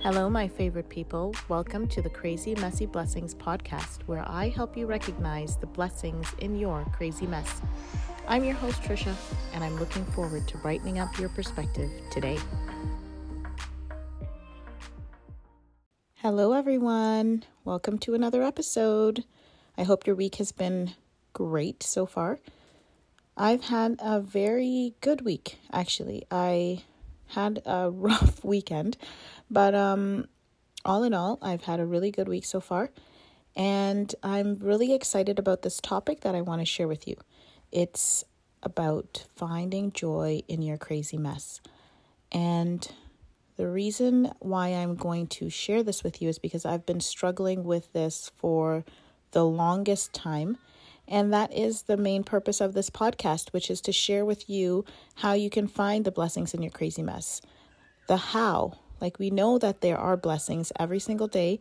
Hello, my favorite people. Welcome to the Crazy Messy Blessings podcast, where I help you recognize the blessings in your crazy mess. I'm your host, Trisha, and I'm looking forward to brightening up your perspective today. Hello, everyone. Welcome to another episode. I hope your week has been great so far. I've had a very good week, actually. I had a rough weekend. But um, all in all, I've had a really good week so far. And I'm really excited about this topic that I want to share with you. It's about finding joy in your crazy mess. And the reason why I'm going to share this with you is because I've been struggling with this for the longest time. And that is the main purpose of this podcast, which is to share with you how you can find the blessings in your crazy mess. The how, like we know that there are blessings every single day.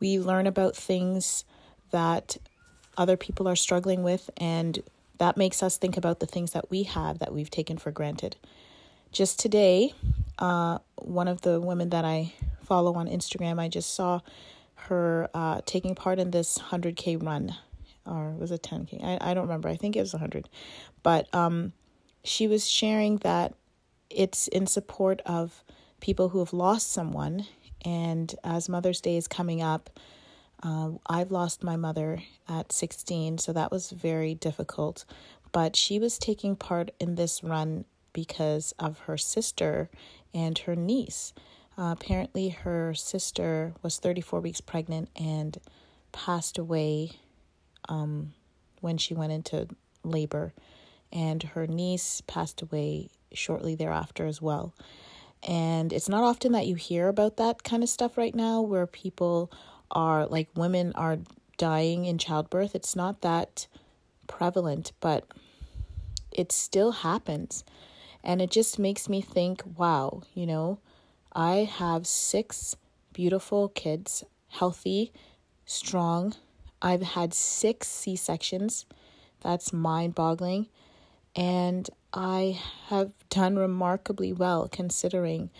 We learn about things that other people are struggling with, and that makes us think about the things that we have that we've taken for granted. Just today, uh, one of the women that I follow on Instagram, I just saw her uh, taking part in this 100K run, or was it 10K? I, I don't remember. I think it was 100. But um, she was sharing that it's in support of people who have lost someone. And as Mother's Day is coming up, uh, I've lost my mother at 16, so that was very difficult. But she was taking part in this run because of her sister and her niece. Uh, apparently, her sister was 34 weeks pregnant and passed away um, when she went into labor, and her niece passed away shortly thereafter as well. And it's not often that you hear about that kind of stuff right now where people are like women are dying in childbirth. It's not that prevalent, but it still happens. And it just makes me think, wow, you know, I have six beautiful kids, healthy, strong. I've had six C sections. That's mind boggling. And I have done remarkably well considering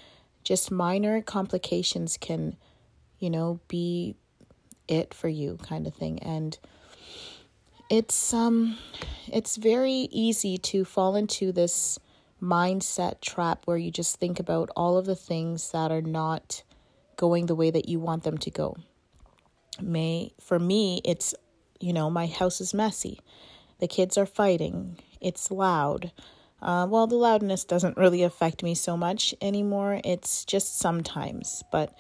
just minor complications can, you know, be it for you kind of thing. And it's um it's very easy to fall into this mindset trap where you just think about all of the things that are not going the way that you want them to go. May for me it's you know, my house is messy. The kids are fighting. It's loud. Uh, well, the loudness doesn't really affect me so much anymore. It's just sometimes, but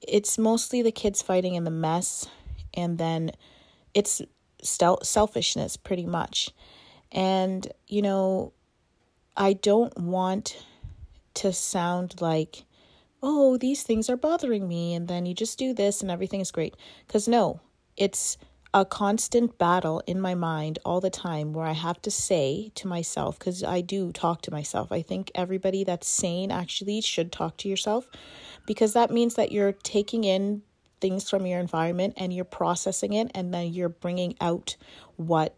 it's mostly the kids fighting in the mess, and then it's stel- selfishness pretty much. And, you know, I don't want to sound like, oh, these things are bothering me, and then you just do this and everything is great. Because no, it's a constant battle in my mind all the time where I have to say to myself, because I do talk to myself. I think everybody that's sane actually should talk to yourself because that means that you're taking in things from your environment and you're processing it and then you're bringing out what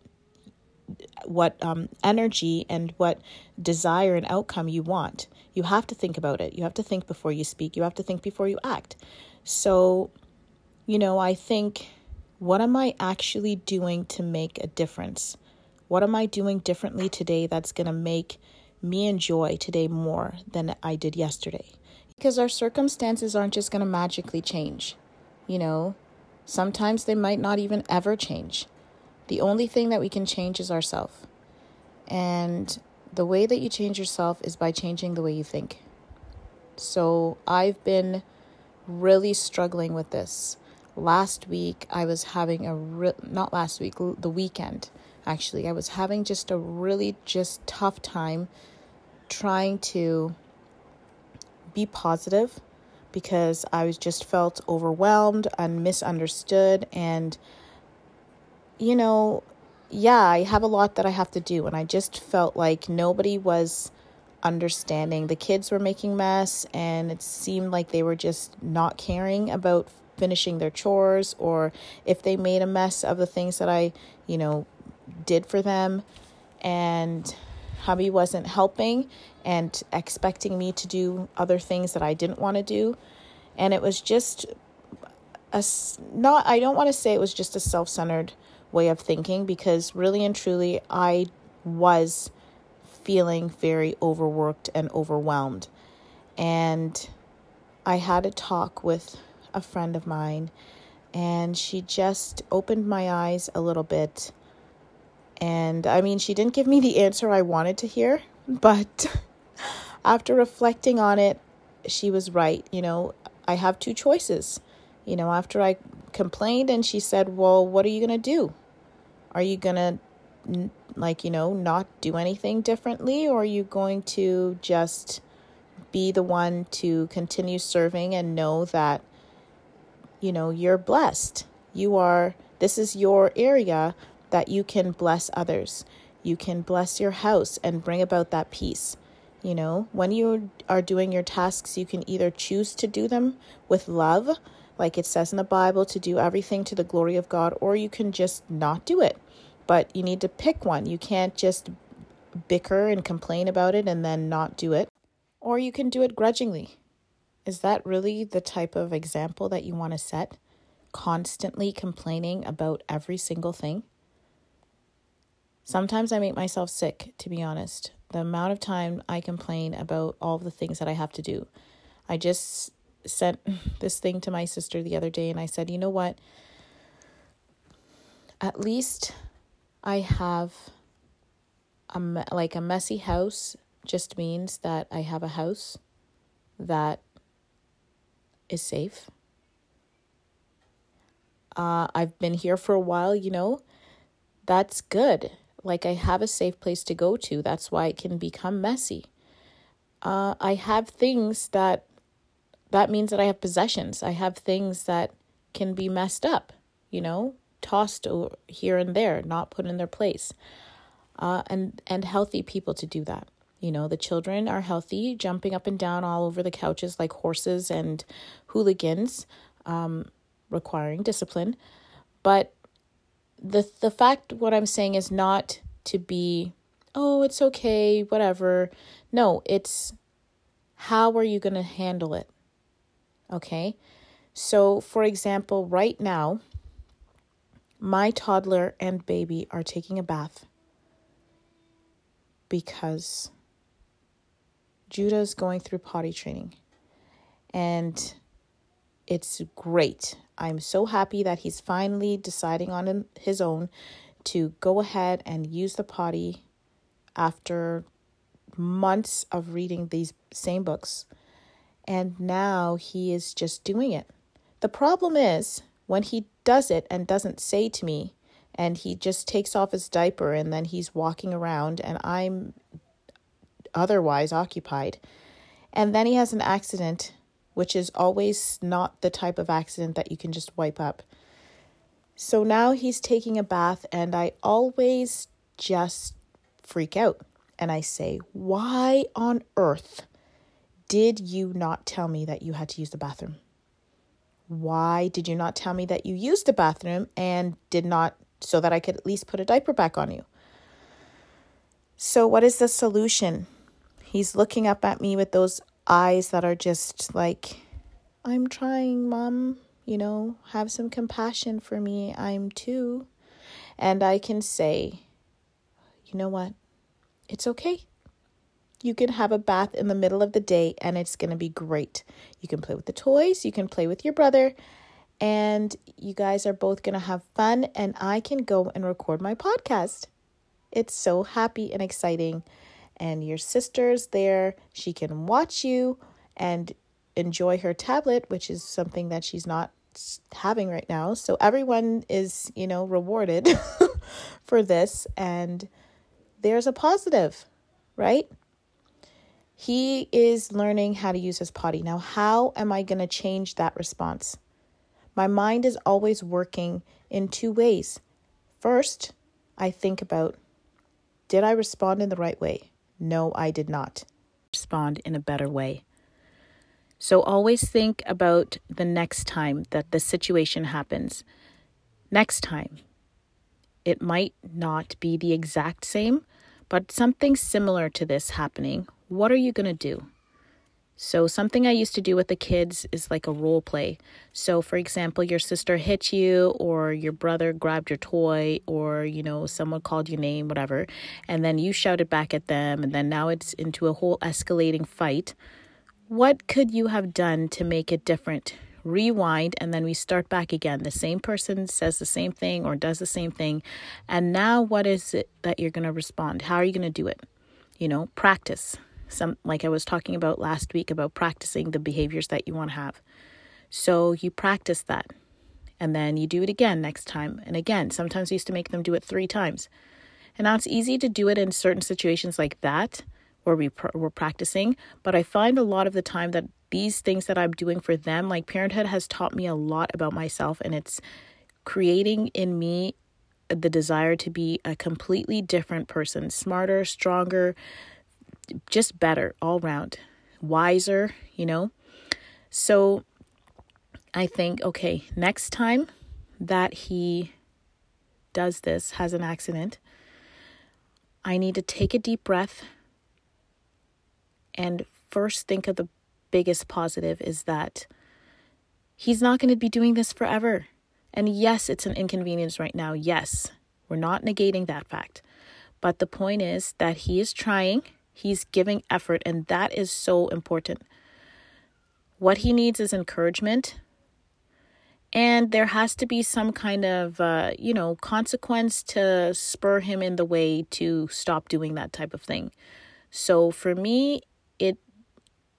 what um, energy and what desire and outcome you want. You have to think about it. You have to think before you speak. You have to think before you act. So, you know, I think what am I actually doing to make a difference? What am I doing differently today that's going to make me enjoy today more than I did yesterday? Because our circumstances aren't just going to magically change. You know, sometimes they might not even ever change. The only thing that we can change is ourselves. And the way that you change yourself is by changing the way you think. So I've been really struggling with this last week I was having a real not last week the weekend actually I was having just a really just tough time trying to be positive because I was just felt overwhelmed and misunderstood and you know yeah I have a lot that I have to do and I just felt like nobody was understanding the kids were making mess and it seemed like they were just not caring about finishing their chores or if they made a mess of the things that I, you know, did for them and hubby wasn't helping and expecting me to do other things that I didn't want to do. And it was just a not I don't want to say it was just a self-centered way of thinking because really and truly I was feeling very overworked and overwhelmed. And I had a talk with a friend of mine, and she just opened my eyes a little bit. And I mean, she didn't give me the answer I wanted to hear, but after reflecting on it, she was right. You know, I have two choices. You know, after I complained, and she said, Well, what are you going to do? Are you going to, like, you know, not do anything differently, or are you going to just be the one to continue serving and know that, you know, you're blessed. You are, this is your area that you can bless others. You can bless your house and bring about that peace. You know, when you are doing your tasks, you can either choose to do them with love, like it says in the Bible, to do everything to the glory of God, or you can just not do it. But you need to pick one. You can't just bicker and complain about it and then not do it or you can do it grudgingly. Is that really the type of example that you want to set? Constantly complaining about every single thing? Sometimes I make myself sick, to be honest. The amount of time I complain about all the things that I have to do. I just sent this thing to my sister the other day and I said, you know what? At least I have a like a messy house just means that I have a house that is safe. Uh, I've been here for a while, you know, that's good. Like I have a safe place to go to. That's why it can become messy. Uh, I have things that that means that I have possessions. I have things that can be messed up, you know, tossed here and there, not put in their place. Uh, and and healthy people to do that. You know, the children are healthy, jumping up and down all over the couches like horses and hooligans, um, requiring discipline. But the the fact what I'm saying is not to be, oh, it's okay, whatever. No, it's how are you going to handle it? Okay? So, for example, right now, my toddler and baby are taking a bath because Judah's going through potty training. And it's great. I'm so happy that he's finally deciding on his own to go ahead and use the potty after months of reading these same books. And now he is just doing it. The problem is when he does it and doesn't say to me, and he just takes off his diaper and then he's walking around, and I'm otherwise occupied. And then he has an accident, which is always not the type of accident that you can just wipe up. So now he's taking a bath, and I always just freak out. And I say, Why on earth did you not tell me that you had to use the bathroom? Why did you not tell me that you used the bathroom and did not, so that I could at least put a diaper back on you? So, what is the solution? He's looking up at me with those eyes that are just like, I'm trying, mom. You know, have some compassion for me. I'm too. And I can say, you know what? It's okay. You can have a bath in the middle of the day and it's going to be great. You can play with the toys, you can play with your brother, and you guys are both going to have fun. And I can go and record my podcast. It's so happy and exciting and your sister's there. She can watch you and enjoy her tablet, which is something that she's not having right now. So everyone is, you know, rewarded for this and there's a positive, right? He is learning how to use his potty. Now, how am I going to change that response? My mind is always working in two ways. First, I think about did I respond in the right way? No, I did not respond in a better way. So always think about the next time that the situation happens. Next time. It might not be the exact same, but something similar to this happening. What are you going to do? So, something I used to do with the kids is like a role play. So, for example, your sister hit you, or your brother grabbed your toy, or, you know, someone called your name, whatever, and then you shouted back at them, and then now it's into a whole escalating fight. What could you have done to make it different? Rewind, and then we start back again. The same person says the same thing or does the same thing. And now, what is it that you're going to respond? How are you going to do it? You know, practice some like I was talking about last week about practicing the behaviors that you want to have. So you practice that. And then you do it again next time. And again, sometimes I used to make them do it 3 times. And now it's easy to do it in certain situations like that where we pr- we're practicing, but I find a lot of the time that these things that I'm doing for them, like parenthood has taught me a lot about myself and it's creating in me the desire to be a completely different person, smarter, stronger, just better all round, wiser, you know. So I think, okay, next time that he does this, has an accident, I need to take a deep breath and first think of the biggest positive is that he's not going to be doing this forever. And yes, it's an inconvenience right now. Yes, we're not negating that fact. But the point is that he is trying He's giving effort, and that is so important. What he needs is encouragement. And there has to be some kind of, uh, you know, consequence to spur him in the way to stop doing that type of thing. So for me, it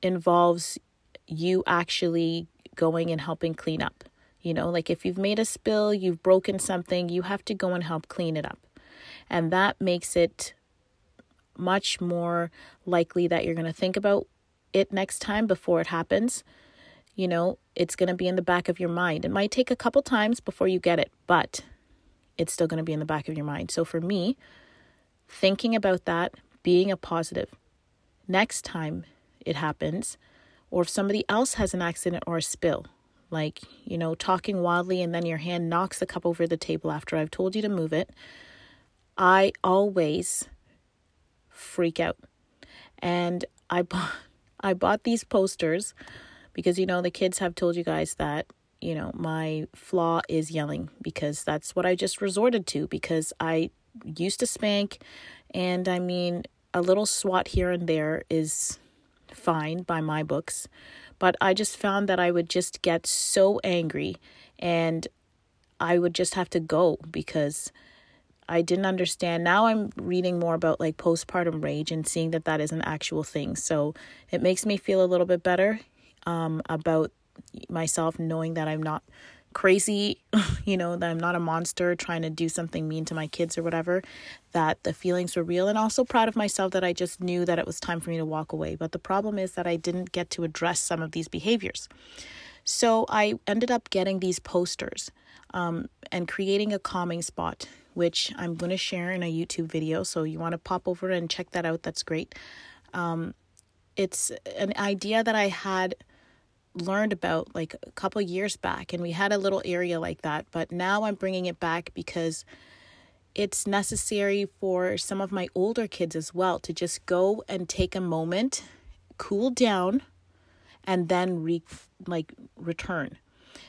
involves you actually going and helping clean up. You know, like if you've made a spill, you've broken something, you have to go and help clean it up. And that makes it much more likely that you're going to think about it next time before it happens. You know, it's going to be in the back of your mind. It might take a couple times before you get it, but it's still going to be in the back of your mind. So for me, thinking about that, being a positive, next time it happens, or if somebody else has an accident or a spill, like, you know, talking wildly and then your hand knocks the cup over the table after I've told you to move it, I always freak out. And I bought I bought these posters because you know the kids have told you guys that you know my flaw is yelling because that's what I just resorted to because I used to spank and I mean a little swat here and there is fine by my books but I just found that I would just get so angry and I would just have to go because I didn't understand. Now I'm reading more about like postpartum rage and seeing that that is an actual thing. So it makes me feel a little bit better um, about myself, knowing that I'm not crazy, you know, that I'm not a monster trying to do something mean to my kids or whatever, that the feelings were real, and also proud of myself that I just knew that it was time for me to walk away. But the problem is that I didn't get to address some of these behaviors. So I ended up getting these posters um, and creating a calming spot which I'm going to share in a YouTube video. So you want to pop over and check that out. That's great. Um, it's an idea that I had learned about like a couple years back, and we had a little area like that. But now I'm bringing it back because it's necessary for some of my older kids as well to just go and take a moment, cool down, and then re like return.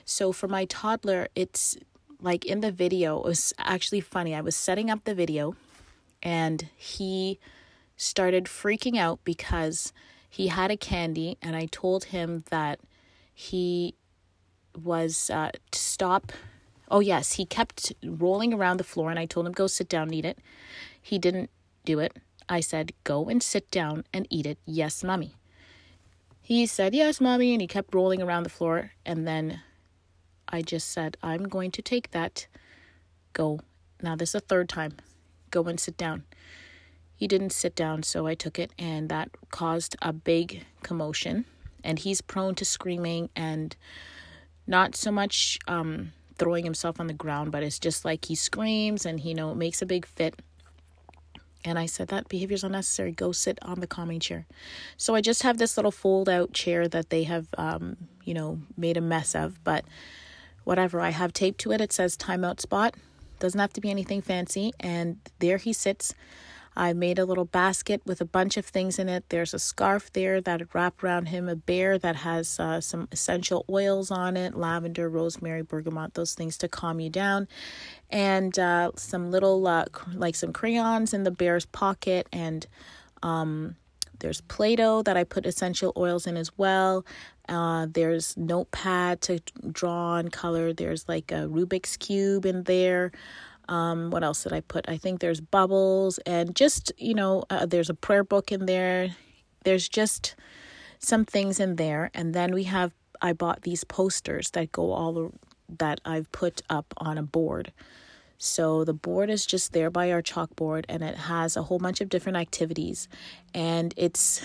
So for my toddler, it's like in the video, it was actually funny. I was setting up the video and he started freaking out because he had a candy and I told him that he was uh, to stop. Oh, yes, he kept rolling around the floor and I told him, go sit down and eat it. He didn't do it. I said, go and sit down and eat it. Yes, mommy. He said, yes, mommy, and he kept rolling around the floor and then I just said, I'm going to take that. Go. Now, this is the third time. Go and sit down. He didn't sit down, so I took it, and that caused a big commotion. And he's prone to screaming and not so much um, throwing himself on the ground, but it's just like he screams and he you know makes a big fit. And I said, That behavior is unnecessary. Go sit on the calming chair. So I just have this little fold out chair that they have, um, you know, made a mess of. But whatever I have taped to it. It says timeout spot. Doesn't have to be anything fancy. And there he sits. I made a little basket with a bunch of things in it. There's a scarf there that I wrap around him, a bear that has uh, some essential oils on it lavender, rosemary, bergamot, those things to calm you down. And uh, some little, uh, like some crayons in the bear's pocket. And um, there's Play Doh that I put essential oils in as well. Uh, there's notepad to draw and color. There's like a Rubik's Cube in there. Um, what else did I put? I think there's bubbles and just, you know, uh, there's a prayer book in there. There's just some things in there. And then we have, I bought these posters that go all that I've put up on a board. So the board is just there by our chalkboard and it has a whole bunch of different activities. And it's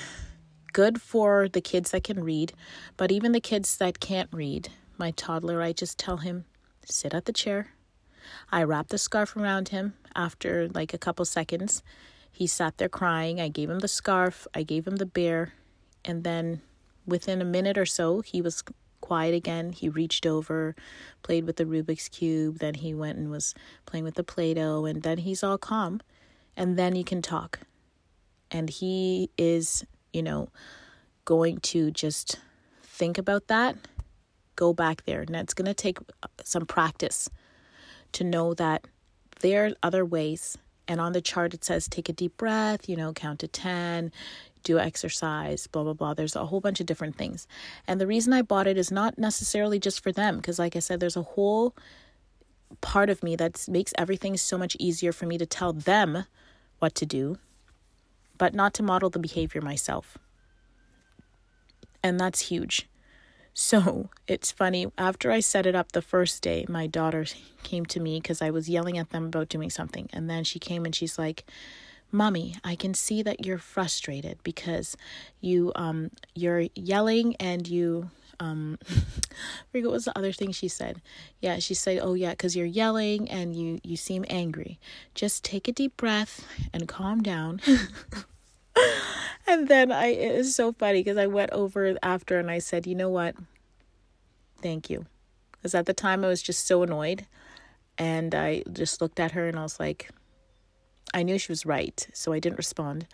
good for the kids that can read, but even the kids that can't read, my toddler, I just tell him, sit at the chair I wrapped the scarf around him after like a couple seconds. He sat there crying. I gave him the scarf, I gave him the bear, and then within a minute or so, he was quiet again. He reached over, played with the Rubik's Cube, then he went and was playing with the Play Doh, and then he's all calm. And then you can talk. And he is, you know, going to just think about that, go back there. And that's going to take some practice to know that there are other ways. And on the chart, it says take a deep breath, you know, count to 10, do exercise, blah, blah, blah. There's a whole bunch of different things. And the reason I bought it is not necessarily just for them, because, like I said, there's a whole part of me that makes everything so much easier for me to tell them what to do, but not to model the behavior myself. And that's huge. So it's funny, after I set it up the first day, my daughter came to me because I was yelling at them about doing something. And then she came and she's like, Mommy, I can see that you're frustrated because you um you're yelling and you um I forget what was the other thing she said. Yeah, she said, "Oh yeah, cuz you're yelling and you you seem angry. Just take a deep breath and calm down." and then I it was so funny because I went over after and I said, you know what? Thank you. Because at the time I was just so annoyed. And I just looked at her and I was like, I knew she was right. So I didn't respond.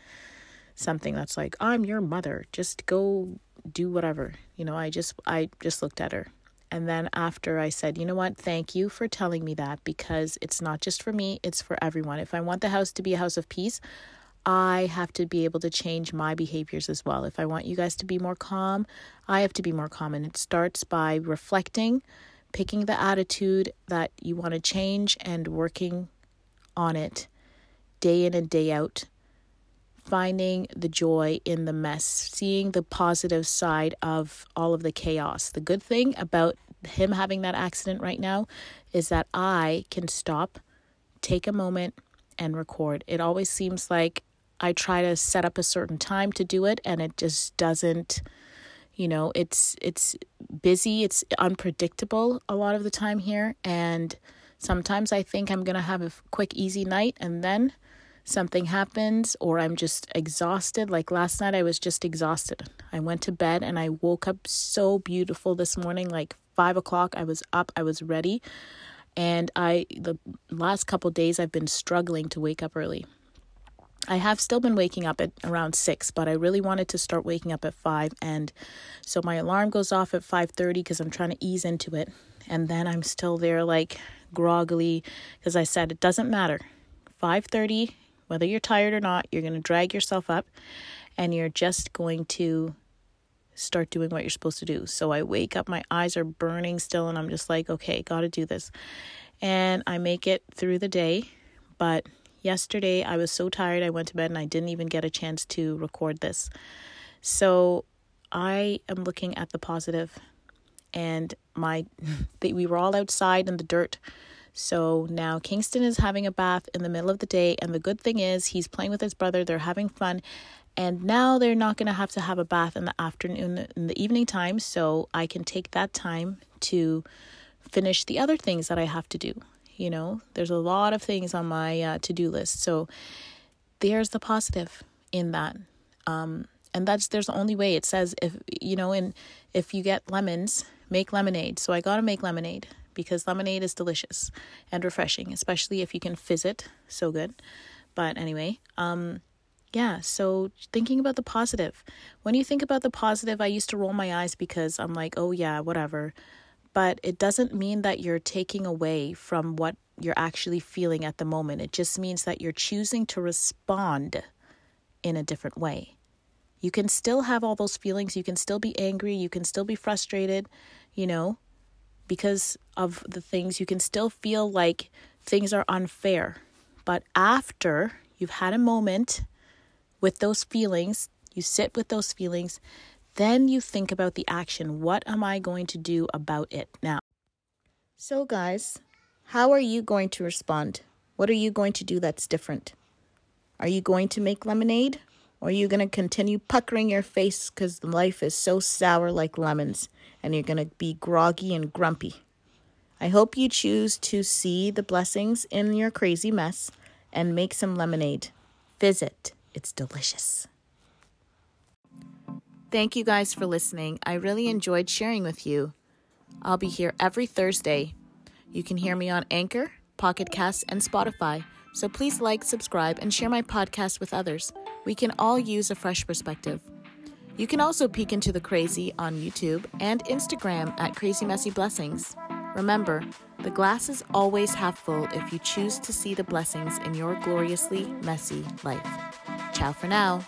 Something that's like, I'm your mother. Just go do whatever. You know, I just I just looked at her. And then after I said, you know what, thank you for telling me that because it's not just for me, it's for everyone. If I want the house to be a house of peace, I have to be able to change my behaviors as well. If I want you guys to be more calm, I have to be more calm. And it starts by reflecting, picking the attitude that you want to change, and working on it day in and day out. Finding the joy in the mess, seeing the positive side of all of the chaos. The good thing about him having that accident right now is that I can stop, take a moment, and record. It always seems like I try to set up a certain time to do it and it just doesn't you know it's it's busy it's unpredictable a lot of the time here and sometimes I think I'm going to have a quick easy night and then something happens or I'm just exhausted. Like last night I was just exhausted. I went to bed and I woke up so beautiful this morning like five o'clock I was up I was ready and I the last couple days I've been struggling to wake up early I have still been waking up at around 6, but I really wanted to start waking up at 5 and so my alarm goes off at 5:30 cuz I'm trying to ease into it and then I'm still there like groggily cuz I said it doesn't matter. 5:30 whether you're tired or not, you're going to drag yourself up and you're just going to start doing what you're supposed to do. So I wake up, my eyes are burning still and I'm just like, okay, got to do this. And I make it through the day, but Yesterday, I was so tired, I went to bed and I didn't even get a chance to record this. So I am looking at the positive, and my we were all outside in the dirt. So now Kingston is having a bath in the middle of the day, and the good thing is he's playing with his brother. They're having fun, and now they're not going to have to have a bath in the afternoon, in the evening time. So I can take that time to finish the other things that I have to do you know there's a lot of things on my uh, to-do list. So there's the positive in that. Um, and that's there's the only way. It says if you know and if you get lemons make lemonade. So i gotta make lemonade because lemonade is delicious and refreshing especially if you can fizz it. So good. But anyway, um, yeah, so thinking about the positive. When you think about the positive, I used to roll my eyes because I'm like, oh, yeah, whatever. But it doesn't mean that you're taking away from what you're actually feeling at the moment. It just means that you're choosing to respond in a different way. You can still have all those feelings. You can still be angry. You can still be frustrated, you know, because of the things. You can still feel like things are unfair. But after you've had a moment with those feelings, you sit with those feelings, then you think about the action. What am I going to do about it now? So, guys, how are you going to respond? What are you going to do that's different? Are you going to make lemonade? Or are you going to continue puckering your face because life is so sour like lemons and you're going to be groggy and grumpy? I hope you choose to see the blessings in your crazy mess and make some lemonade. Visit, it's delicious. Thank you guys for listening. I really enjoyed sharing with you. I'll be here every Thursday. You can hear me on Anchor, Pocket Casts, and Spotify. So please like, subscribe, and share my podcast with others. We can all use a fresh perspective. You can also peek into the crazy on YouTube and Instagram at Crazy Messy Blessings. Remember, the glass is always half full if you choose to see the blessings in your gloriously messy life. Ciao for now.